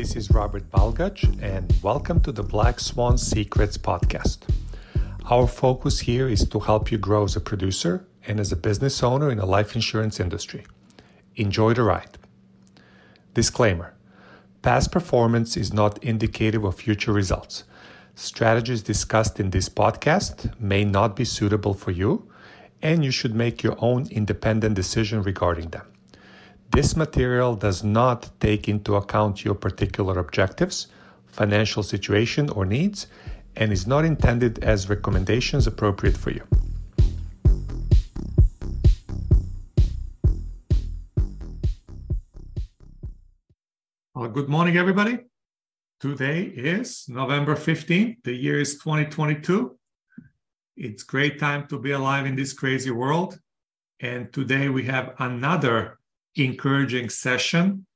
This is Robert Balgach, and welcome to the Black Swan Secrets podcast. Our focus here is to help you grow as a producer and as a business owner in the life insurance industry. Enjoy the ride. Disclaimer Past performance is not indicative of future results. Strategies discussed in this podcast may not be suitable for you, and you should make your own independent decision regarding them. This material does not take into account your particular objectives, financial situation, or needs, and is not intended as recommendations appropriate for you. Well, good morning, everybody. Today is November 15th. The year is 2022. It's great time to be alive in this crazy world. And today we have another encouraging session.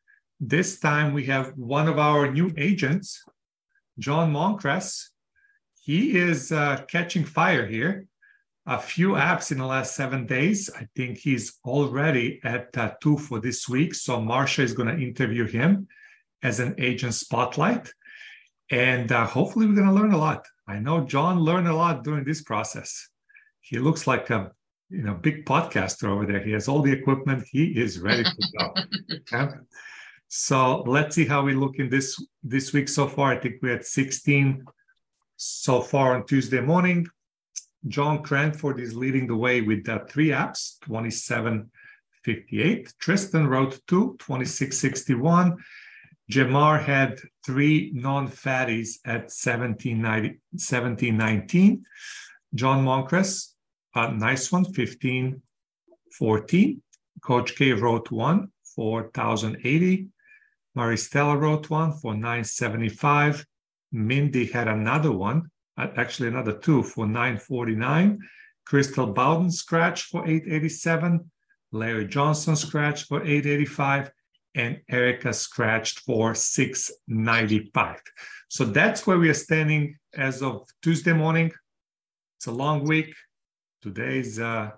This time we have one of our new agents, John Monkres. He is uh, catching fire here. A few apps in the last seven days. I think he's already at uh, two for this week. So Marcia is going to interview him as an agent spotlight. And uh, hopefully we're going to learn a lot. I know John learned a lot during this process. He looks like a you know big podcaster over there. He has all the equipment. He is ready to go. okay? So let's see how we look in this this week so far. I think we had 16 so far on Tuesday morning. John Cranford is leading the way with uh, three apps, 2758. Tristan wrote two, 2661. Jamar had three non-fatties at 1719. John Monkres a nice one, 1514. Coach K wrote one for 1080. Maristella wrote one for 975. Mindy had another one, uh, actually another two for 949. Crystal Bowden scratched for 887. Larry Johnson scratched for 885. And Erica scratched for 695. So that's where we are standing as of Tuesday morning. It's a long week today's uh,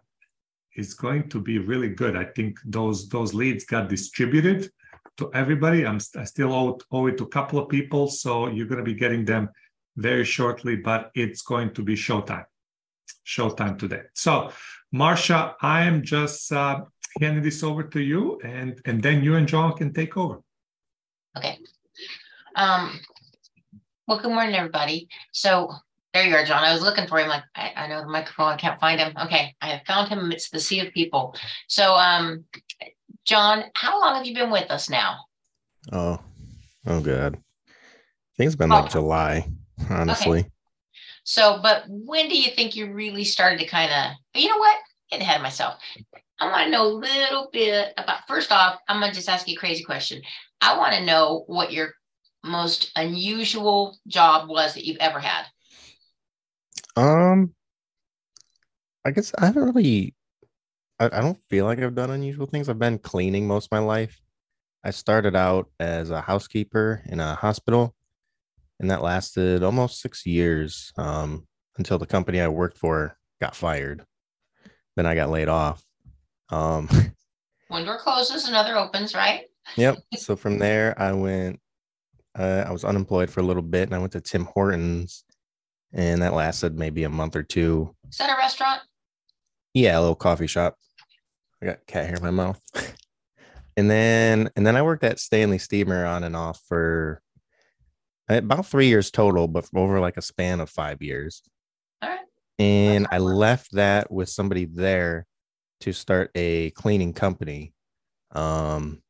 is going to be really good. I think those those leads got distributed to everybody. I'm I still owe, owe it to a couple of people, so you're going to be getting them very shortly. But it's going to be showtime, showtime today. So, Marcia, I am just uh, handing this over to you, and and then you and John can take over. Okay. Um, well, good morning, everybody. So there you are, John. I was looking for him. Like I, I know the microphone. I can't find him. Okay, I have found him amidst the sea of people. So, um, John, how long have you been with us now? Oh, oh, God. I think it's been oh. like July, honestly. Okay. So, but when do you think you really started to kind of? You know what? Getting ahead of myself. I want to know a little bit about. First off, I'm gonna just ask you a crazy question. I want to know what your most unusual job was that you've ever had. Um, I guess I haven't really. I, I don't feel like I've done unusual things. I've been cleaning most of my life. I started out as a housekeeper in a hospital, and that lasted almost six years um, until the company I worked for got fired. Then I got laid off. Um, One door closes, another opens, right? yep. So from there, I went. Uh, I was unemployed for a little bit, and I went to Tim Hortons and that lasted maybe a month or two. Is that a restaurant? Yeah, a little coffee shop. I got cat hair in my mouth. and then and then I worked at Stanley Steamer on and off for about three years total, but over like a span of five years. All right. And I left that with somebody there to start a cleaning company. Um,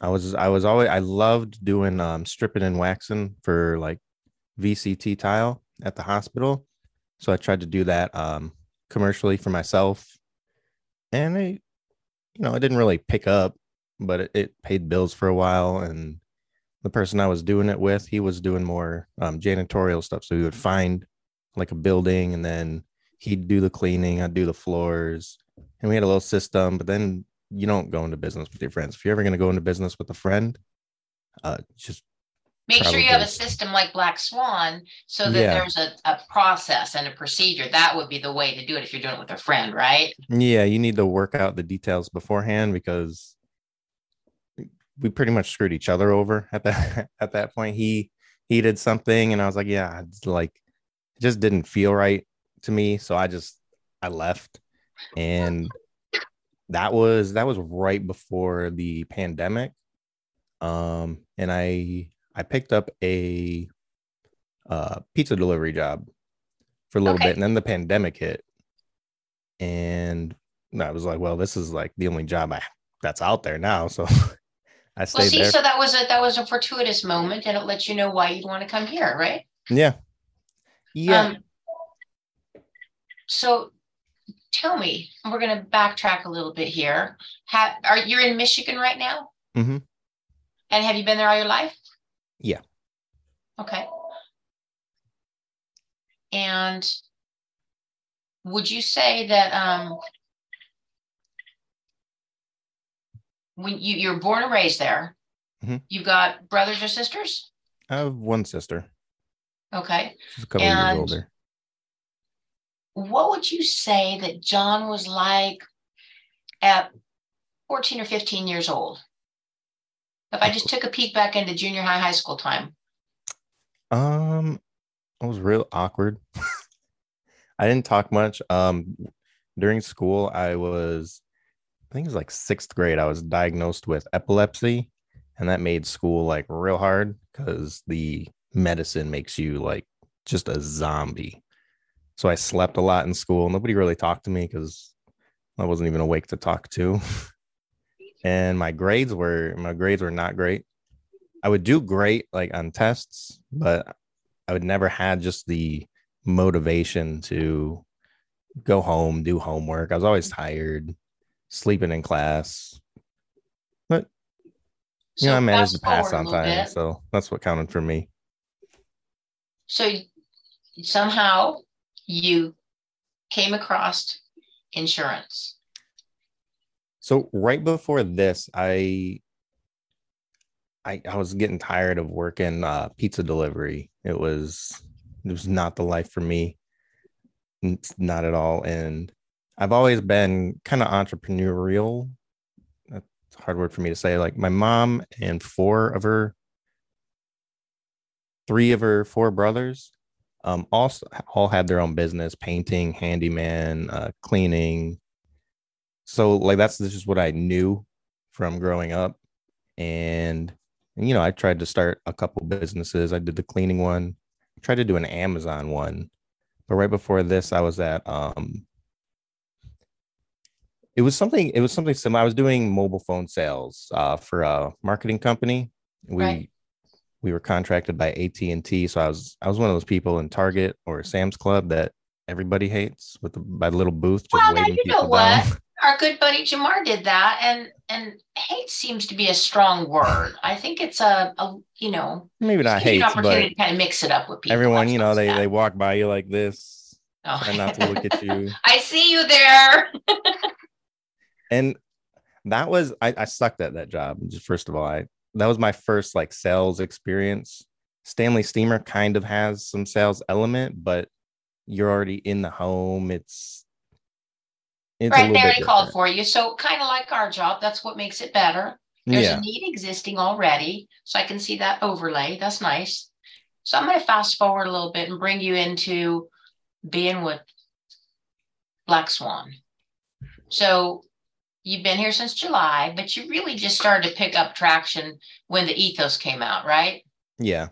I was I was always I loved doing um stripping and waxing for like VCT tile at the hospital. So I tried to do that um, commercially for myself. And I, you know, I didn't really pick up, but it, it, paid bills for a while. And the person I was doing it with, he was doing more um, janitorial stuff. So he would find like a building and then he'd do the cleaning, I'd do the floors. And we had a little system, but then you don't go into business with your friends. If you're ever going to go into business with a friend, uh, just Make Probably. sure you have a system like Black Swan so that yeah. there's a, a process and a procedure. That would be the way to do it if you're doing it with a friend, right? Yeah, you need to work out the details beforehand because we pretty much screwed each other over at that at that point. He he did something, and I was like, yeah, it's like it just didn't feel right to me, so I just I left, and that was that was right before the pandemic, um, and I I picked up a uh, pizza delivery job for a little Okay. bit, and then the pandemic hit, and I was like, well, this is like the only job I that's out there now, so I stayed Well, see, there. so that was a that was a fortuitous moment, and it lets you know why you'd want to come here, right? yeah, yeah. Um, so tell me, we're going to backtrack a little bit here. Have are you in Michigan right now? Mhm. And have you been there all your life? Yeah. Okay. And would you say that um when you you're born and raised there, Mhm. you've got brothers or sisters? I have one sister. Okay. She's a couple And- years older. what would you say that John was like at 14 or 15 years old? If I just took a peek back into junior high, high school time. Um, I was real awkward. I didn't talk much. Um, during school, I was, I think it was like sixth grade. I was diagnosed with epilepsy, and that made school like real hard because the medicine makes you like just a zombie. So I slept a lot in school. Nobody really talked to me because I wasn't even awake to talk to. and my grades were my grades were not great. I would do great like on tests, but I would never had just the motivation to go home, do homework. I was always tired, sleeping in class. But you know, I managed to pass on time, bit. so that's what counted for me. So somehow you came across insurance. So right before this, I I I was getting tired of working uh pizza delivery. It was it was not the life for me. It's not at all. And I've always been kind of entrepreneurial. That's a hard word for me to say. Like my mom and four of her three of her four brothers um also all had their own business, painting, handyman, uh cleaning, so like that's this is what I knew from growing up. And, and, you know, I tried to start a couple businesses. I did the cleaning one, tried to do an Amazon one. But right before this, I was at um it was something it was something similar. I was doing mobile phone sales uh for a marketing company. We Right. we were contracted by AT&T. So I was I was one of those people in Target or Sam's Club that everybody hates with the by the little booth just Well, now you know people down. Our good buddy Jamar did that, and and hate seems to be a strong word. I think it's a, a you know Maybe not hate, an opportunity but to kind of mix it up with people. everyone, you know, they that. they walk by you like this, Oh. try not to look at you. I see you there. And that was I, I sucked at that job. Just first of all, I that was my first like sales experience. Stanley Steamer kind of has some sales element, but you're already in the home. It's right, there already called for you. So kind of like our job, that's what makes it better. There's Yeah. a need existing already, so I can see that overlay. That's nice. So I'm going to fast forward a little bit and bring you into being with Black Swan. So you've been here since July, but you really just started to pick up traction when the ethos came out, right? Yeah.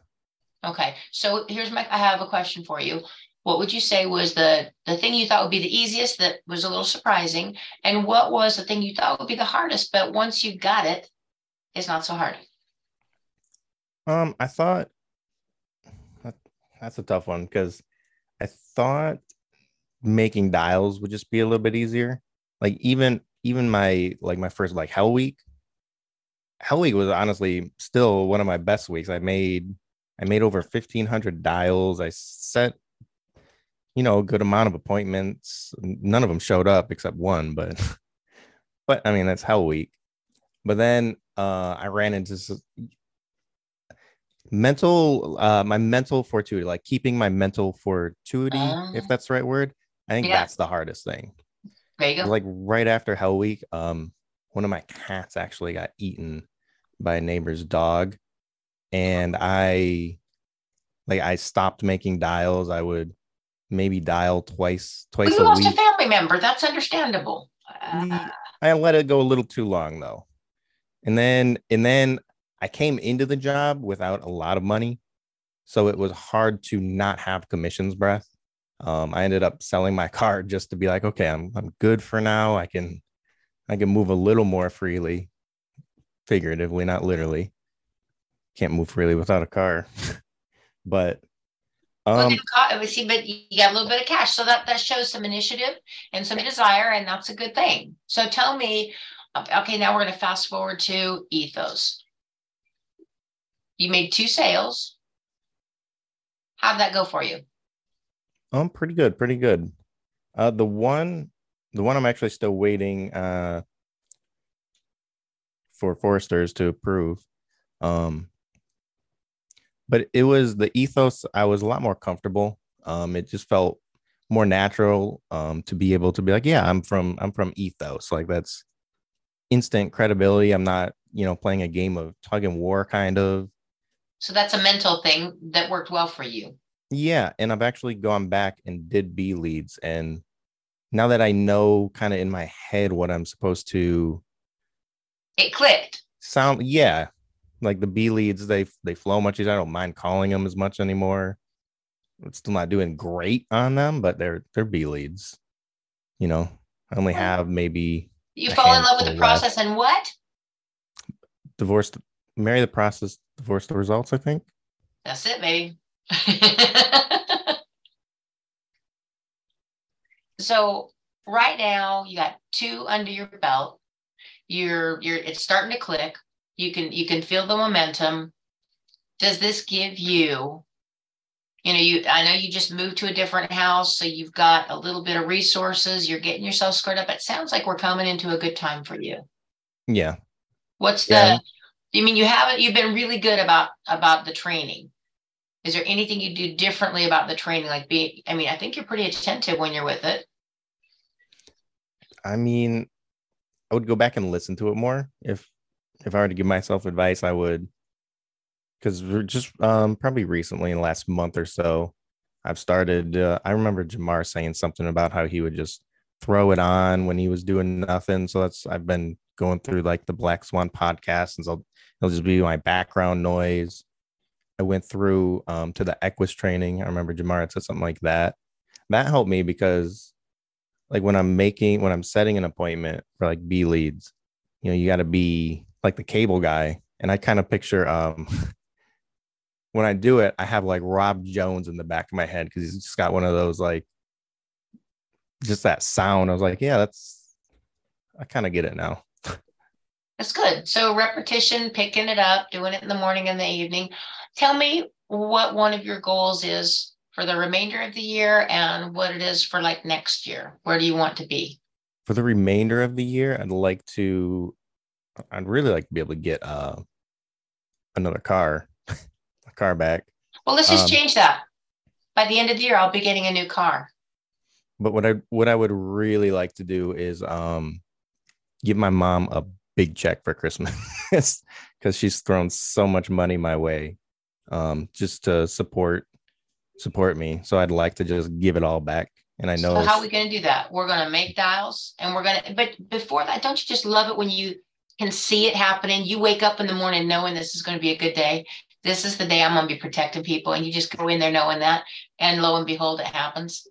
Okay. So here's my I have a question for you. What would you say was the the thing you thought would be the easiest that was a little surprising? And what was the thing you thought would be the hardest, but once you got it, it's not so hard? Um, I thought that, that's a tough one because I thought making dials would just be a little bit easier. Like even even my like my first like Hell Week, Hell Week was honestly still one of my best weeks. I made I made over fifteen hundred dials. I set you know a good amount of appointments. None of them showed up except one, but but I mean that's Hell Week. But then uh I ran into mental uh my mental fortitude like keeping my mental fortitude if Ah. that's the right word i think Yeah. that's the hardest thing There you go. like right after hell week um one of my cats actually got eaten by a neighbor's dog. And I like I stopped making dials. I would maybe dial twice, twice you a lost week. a family member. That's understandable. Uh, I let it go a little too long though. And then and then I came into the job without a lot of money. So it was hard to not have commissions breath. Um, I ended up selling my car just to be like, okay, I'm I'm good for now. I can I can move a little more freely, figuratively, not literally. Can't move freely without a car. but well, um we see, but you got a little bit of cash, so that that shows some initiative and some desire, and that's a good thing. So tell me, okay, now we're going to fast forward to ethos. You made two sales. How'd that go for you? Um, pretty good, pretty good. Uh, the one, the one I'm actually still waiting uh for Foresters to approve. Um, but it was the ethos. I was a lot more comfortable. Um, it just felt more natural. Um, to be able to be like, yeah, I'm from, I'm from ethos. Like that's instant credibility. I'm not, you know, playing a game of tug and war kind of. So that's a mental thing that worked well for you. Yeah, and I've actually gone back and did B leads, and now that I know kind of in my head what I'm supposed to It clicked. sound, yeah, like the B leads, they they flow much easier. I don't mind calling them as much anymore. I'm still not doing great on them, but they're they're B leads. You know, I only hmm. have maybe You fall in love with the handful left. process and what? Divorce, marry the process, divorce the results. I think. That's it, baby. so right now you got two under your belt. You're you're it's starting to click. You can you can feel the momentum. Does this give you you know you I know you just moved to a different house so you've got a little bit of resources you're getting yourself squared up it sounds like we're coming into a good time for you Yeah, What's the? Yeah. You mean you haven't? You've been really good about about the training. Is there anything you do differently about the training? Like be, I mean, I think you're pretty attentive when you're with it. I mean, I would go back and listen to it more. If if I were to give myself advice, I would because just um probably recently in the last month or so, I've started uh, I remember Jamar saying something about how he would just throw it on when he was doing nothing. So that's I've been going through like the Black Swan podcast, and so it'll just be my background noise. I went through um to the Equus training. I remember Jamar had said something like that. That helped me because like when I'm making when I'm setting an appointment for like B leads, you know, you got to be like the cable guy. And I kind of picture um when I do it, I have like Rob Jones in the back of my head because he's just got one of those like just that sound. I was like, yeah, that's I kind of get it now. That's good. So repetition, picking it up, doing it in the morning and the evening. Tell me what one of your goals is for the remainder of the year and what it is for like next year. Where do you want to be? For the remainder of the year, I'd like to I'd really like to be able to get uh another car, a car back. Well, let's just Um, change that. By the end of the year, I'll be getting a new car. But what I what I would really like to do is um give my mom a big check for Christmas because she's thrown so much money my way um just to support support me. So I'd like to just give it all back. And I know So how are we going to do that? We're going to make dials and we're going to, but before that, don't you just love it when you can see it happening? You wake up in the morning knowing this is going to be a good day. This is the day I'm going to be protecting people. And you just go in there knowing that. And lo and behold, it happens.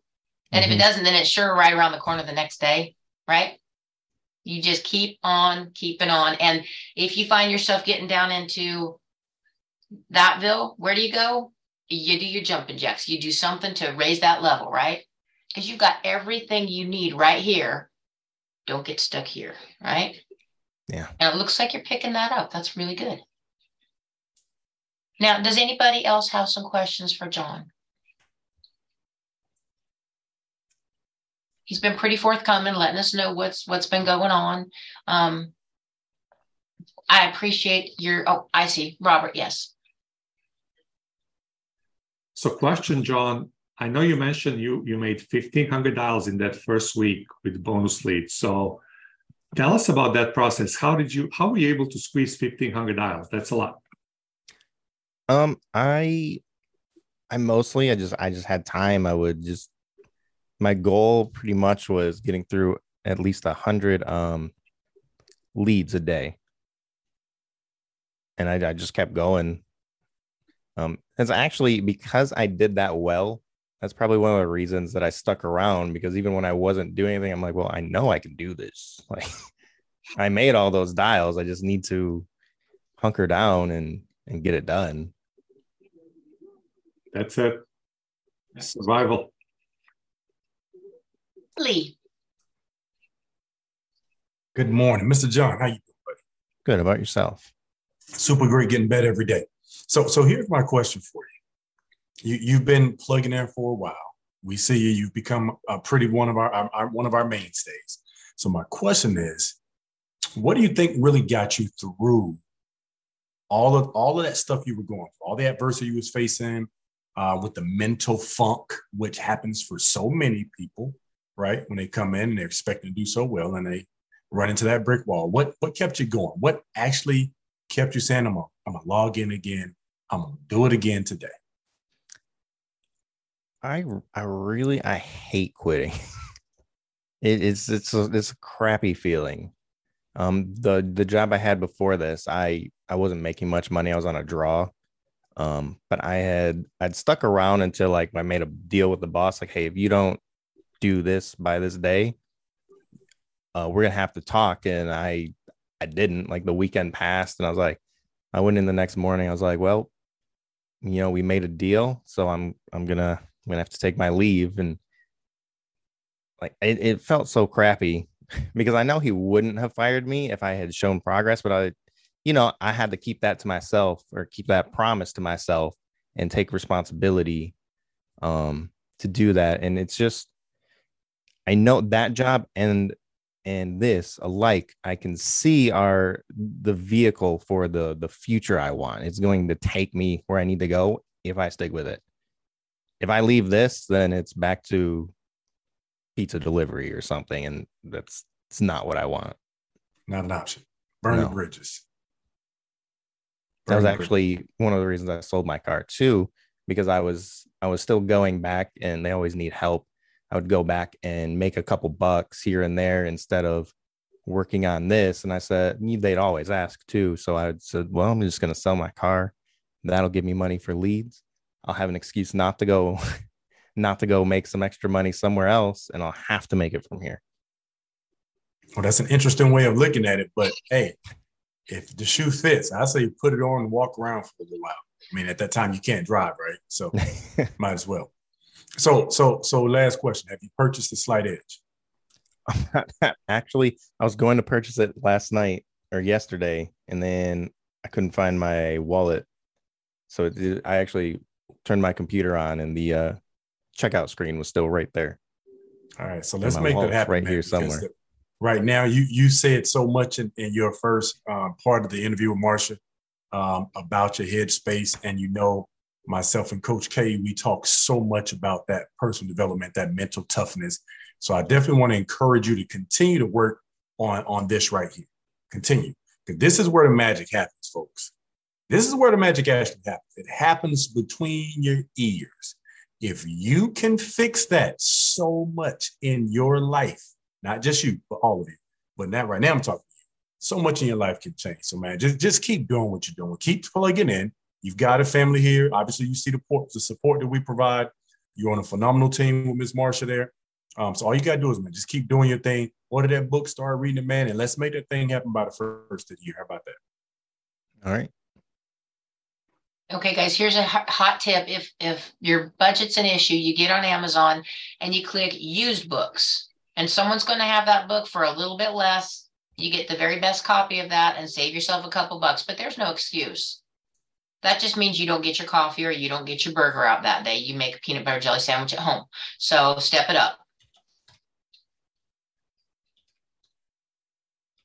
And if Mhm. it doesn't, then it's sure right around the corner the next day, right? You just keep on keeping on. And if you find yourself getting down into thatville, where do you go? You do your jumping jacks. You do something to raise that level, right? Because you've got everything you need right here. Don't get stuck here, right? Yeah. And it looks like you're picking that up. That's really good. Now, does anybody else have some questions for John? He's been pretty forthcoming, letting us know what's what's been going on. Um, I appreciate your. Oh, I see, Robert. Yes. So, question, John. I know you mentioned you you made fifteen hundred dollars in that first week with bonus leads. So, Tell us about that process. How did you how were you able to squeeze 1500 dials? That's a lot. Um, I I mostly I just I just had time. I would just my goal pretty much was getting through at least a hundred um leads a day. And I, I just kept going. Um, it's actually because I did that well, that's probably one of the reasons that I stuck around because even when I wasn't doing anything, I'm like, well, I know I can do this. Like I made all those dials. I just need to hunker down and and get it done. That's it. Survival. Lee. Good morning, Mr. John. How you doing, buddy? Good about yourself. Super great, getting better every day. So, so here's my question for you. You you've been plugging in for a while. We see you. You've become a pretty one of our, our one of our mainstays. So my question is, what do you think really got you through all of all of that stuff you were going through, all the adversity you was facing, uh, with the mental funk, which happens for so many people, right? When they come in and they're expecting to do so well, and they run into that brick wall. What what kept you going? What actually kept you saying, "I'm gonna, I'm gonna log in again. I'm gonna do it again today"? I I really I hate quitting. it, it's it's a, it's a crappy feeling. Um, the the job I had before this, I I wasn't making much money. I was on a draw. Um, but I had I'd stuck around until like I made a deal with the boss, like, hey, if you don't do this by this day, uh, we're gonna have to talk. And I I didn't. Like the weekend passed, and I was like, I went in the next morning. I was like, well, you know, we made a deal, so I'm I'm gonna gonna have to take my leave. And like it, it felt so crappy because I know he wouldn't have fired me if I had shown progress, but I, you know, I had to keep that to myself or keep that promise to myself and take responsibility um to do that. And it's just I know that job and and this alike i can see are the vehicle for the the future i want it's going to take me where i need to go if i stick with it if i leave this then it's back to pizza delivery or something and that's it's not what i want Not an option. Burning No. bridges. that was the bridges. actually one of the reasons i sold my car too because i was i was still going back and they always need help i would go back and make a couple bucks here and there instead of working on this and i said they'd always ask too so i said well i'm just going to sell my car that'll give me money for leads i'll have an excuse not to go not to go make some extra money somewhere else and i'll have to make it from here Well, that's an interesting way of looking at it. But hey, if the shoe fits, I say put it on and walk around for a little while. I mean, at that time you can't drive, right? So might as well. So, so, so last question: Have you purchased the Slight Edge? Actually, I was going to purchase it last night or yesterday, and then I couldn't find my wallet. So it, I actually turned my computer on, and the uh, checkout screen was still right there. All right, so let's make that happen right man, here somewhere. the- right now, you you said so much in, in your first um, part of the interview with Marcia um, about your headspace, and you know, myself and Coach K, we talk so much about that personal development, that mental toughness. So I definitely want to encourage you to continue to work on on this right here. Continue, because this is where the magic happens, folks. This is where the magic actually happens. It happens between your ears. If you can fix that so much in your life, not just you, but all of you, but not right now, I'm talking to you. So much in your life can change. So, man, just, just keep doing what you're doing. Keep plugging in. You've got a family here. Obviously, you see the, port, the support that we provide. You're on a phenomenal team with Miss Marcia there. Um, so all you gotta do is, man, just keep doing your thing. Order that book, start reading it, man, and let's make that thing happen by the first of the year. How about that? All right. Okay, guys, here's a hot tip. If if your budget's an issue, you get on Amazon and you click used books, and someone's going to have that book for a little bit less. You get the very best copy of that and save yourself a couple bucks, but there's no excuse. That just means you don't get your coffee or you don't get your burger out that day. You make a peanut butter jelly sandwich at home. So step it up.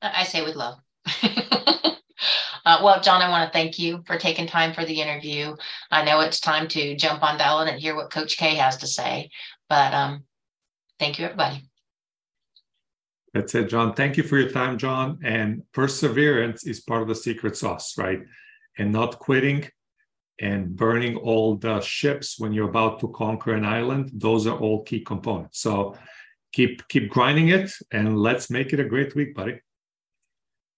I say with love. Uh, well, John, I want to thank you for taking time for the interview. I know it's time to jump on Dallin and hear what Coach K has to say, but um, thank you, everybody. That's it, John. Thank you for your time, John. And perseverance is part of the secret sauce, right? And not quitting and burning all the ships when you're about to conquer an island. Those are all key components. So keep keep grinding it and let's make it a great week, buddy.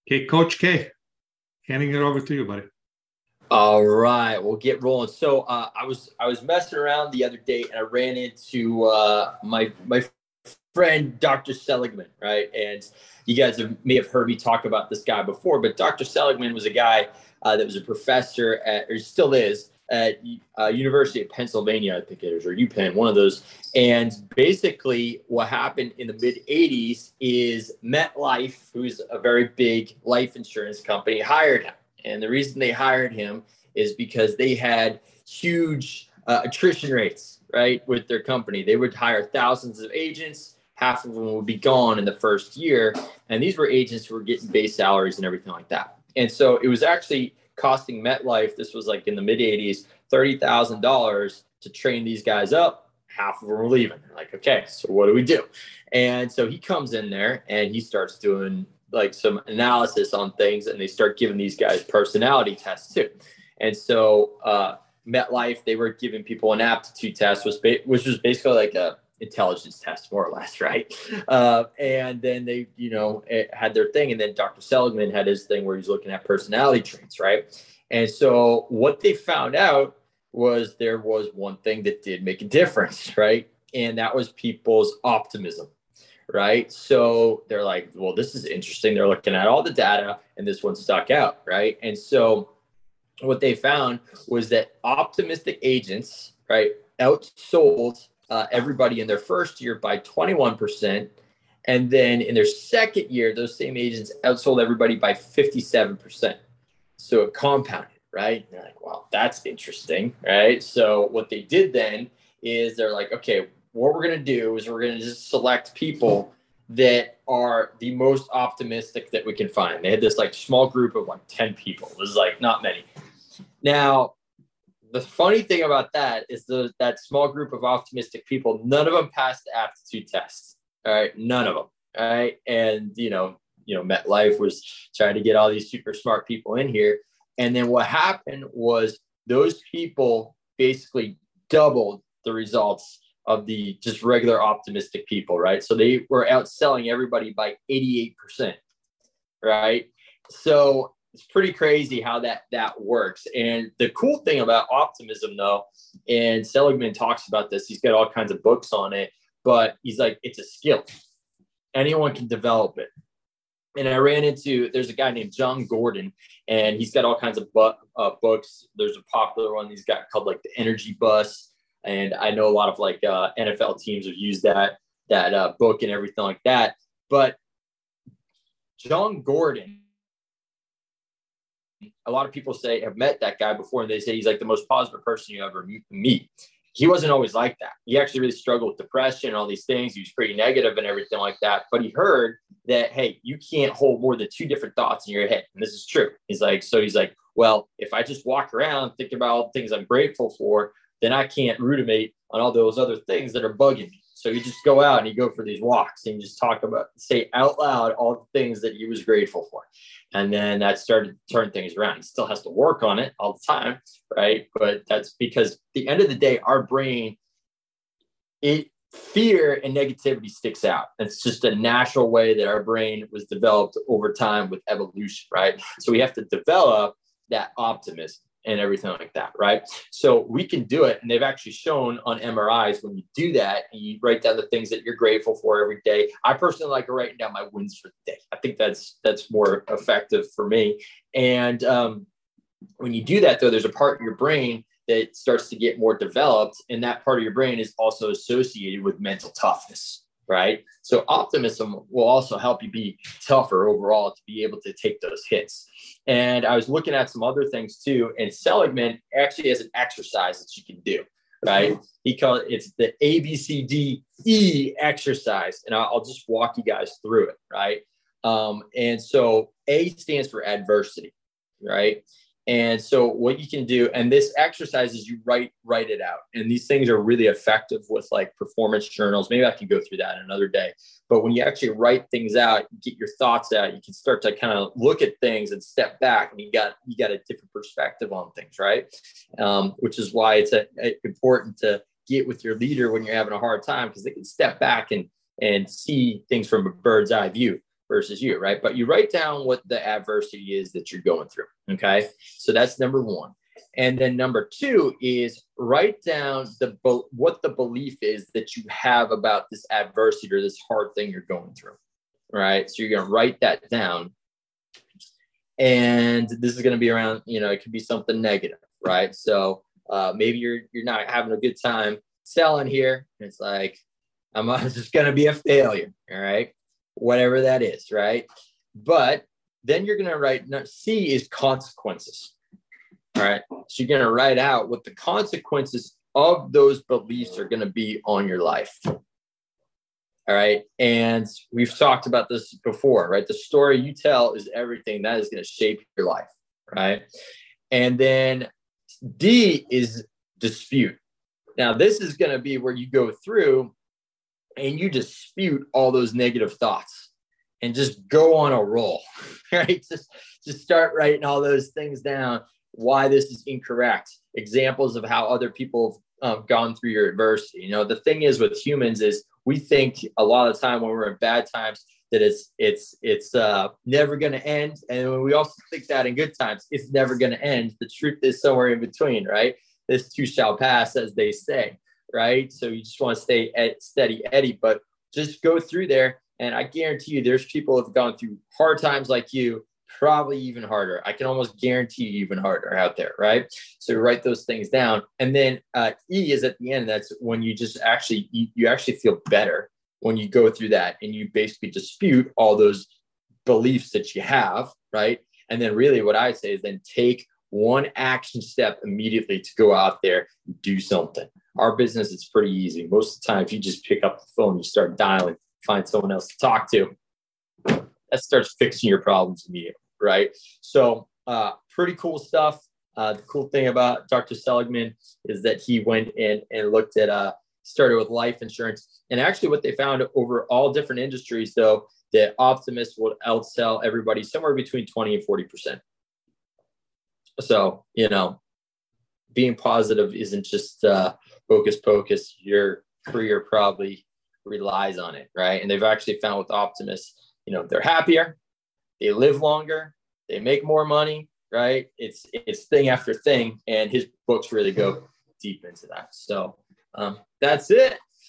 Okay, Coach K, handing it over to you, buddy. All right, we'll get rolling. So uh, I was I was messing around the other day and I ran into uh, my my friend Dr. Seligman, right? And you guys have, may have heard me talk about this guy before, but Dr. Seligman was a guy uh, that was a professor at, or still is, at uh, University of Pennsylvania, I think it is, or UPenn, one of those. And basically, what happened in the mid '80s is MetLife, who's a very big life insurance company, hired him. And the reason they hired him is because they had huge uh, attrition rates, right, with their company. They would hire thousands of agents. Half of them would be gone in the first year. And these were agents who were getting base salaries and everything like that. And so it was actually costing MetLife, this was like in the mid 80s, $30,000 to train these guys up. Half of them were leaving. They're like, okay, so what do we do? And so he comes in there and he starts doing like some analysis on things and they start giving these guys personality tests too. And so uh, MetLife, they were giving people an aptitude test, was which was basically like a intelligence test, more or less, right? Uh, and then they, you know, had their thing. And then Dr. Seligman had his thing where he's looking at personality traits, right? And so what they found out was there was one thing that did make a difference, right? And that was people's optimism, right? So they're like, well, this is interesting. They're looking at all the data and this one stuck out, right? And so what they found was that optimistic agents, right, outsold uh, everybody in their first year by 21%. And then in their second year, those same agents outsold everybody by 57%. So it compounded, right? And they're like, wow, that's interesting, right? So what they did then is they're like, okay, what we're going to do is we're going to just select people that are the most optimistic that we can find. They had this like small group of like 10 people. It was like not many. Now, the funny thing about that is the that small group of optimistic people, none of them passed the aptitude test. All right, none of them. All right, and you know, you know, MetLife was trying to get all these super smart people in here, and then what happened was those people basically doubled the results of the just regular optimistic people, right? So they were outselling everybody by 88%, right? So it's pretty crazy how that that works. And the cool thing about optimism, though, and Seligman talks about this. He's got all kinds of books on it, but he's like, it's a skill. Anyone can develop it. And I ran into there's a guy named Jon Gordon, and he's got all kinds of bu- uh, books. There's a popular one he's got called like the Energy Bus, and I know a lot of like uh, NFL teams have used that that uh, book and everything like that. But Jon Gordon a lot of people say have met that guy before and they say he's like the most positive person you ever meet. He wasn't always like that. He actually really struggled with depression and all these things. He was pretty negative and everything like that. But he heard that, hey, you can't hold more than two different thoughts in your head. And this is true. He's like, so he's like, well, if I just walk around thinking about all the things I'm grateful for, then I can't ruminate on all those other things that are bugging me. So you just go out and you go for these walks and you just talk about, say out loud all the things that he was grateful for. And then that started to turn things around. He still has to work on it all the time, right? But that's because the end of the day, our brain, it fear and negativity sticks out. It's just a natural way that our brain was developed over time with evolution, right? So we have to develop that optimism and everything like that, right? So we can do it. And they've actually shown on MRIs when you do that you write down the things that you're grateful for every day. I personally like writing down my wins for the day. I think that's that's more effective for me. And um, when you do that, though, there's a part of your brain that starts to get more developed, and that part of your brain is also associated with mental toughness right? So optimism will also help you be tougher overall to be able to take those hits. And I was looking at some other things too, and Seligman actually has an exercise that you can do, right? He calls it's the A B C D E exercise, and I'll, I'll just walk you guys through it, right? Um, and so A stands for adversity, right? And so what you can do, and this exercise is you write write it out. And these things are really effective with like performance journals. Maybe I can go through that another day. But when you actually write things out, get your thoughts out, you can start to kind of look at things and step back, and you got you got a different perspective on things, right? Um, which is why it's a, a, important to get with your leader when you're having a hard time because they can step back and and see things from a bird's eye view versus you, right? But you write down what the adversity is that you're going through. Okay. So that's number one. And then number two is write down the what the belief is that you have about this adversity or this hard thing you're going through. Right. So you're going to write that down. And this is going to be around, you know, it could be something negative, right? So uh, maybe you're you're not having a good time selling here. It's like I'm just going to be a failure. All right whatever that is, right? But then you're going to write C is consequences. All right. So you're going to write out what the consequences of those beliefs are going to be on your life. All right. And we've talked about this before, right? The story you tell is everything that is going to shape your life. Right. And then D is dispute. Now, this is going to be where you go through and you dispute all those negative thoughts and just go on a roll, right? Just, just start writing all those things down, why this is incorrect, examples of how other people have um, gone through your adversity. You know, the thing is with humans is we think a lot of the time when we're in bad times that it's it's it's uh, never going to end, and we also think that in good times it's never going to end. The truth is somewhere in between, right? This too shall pass, as they say right? So you just want to stay at steady Eddie, but just go through there. And I guarantee you, there's people who have gone through hard times like you, probably even harder. I can almost guarantee you even harder out there, right? So write those things down. And then uh, E is at the end. That's when you just actually, you, you actually feel better when you go through that and you basically dispute all those beliefs that you have, right? And then really what I say is then take one action step immediately to go out there and do something. Our business is pretty easy. Most of the time, if you just pick up the phone, you start dialing, find someone else to talk to, that starts fixing your problems immediately, right? So, uh, pretty cool stuff. Uh, the cool thing about Dr. Seligman is that he went in and looked at, uh, started with life insurance. And actually, what they found over all different industries, though, that Optimus will outsell everybody somewhere between 20 and 40%. So, you know, being positive isn't just uh, hocus pocus. Your career probably relies on it, right? And they've actually found with Optimus, you know, they're happier, they live longer, they make more money, right? It's it's thing after thing, and his books really go deep into that. So um, that's it.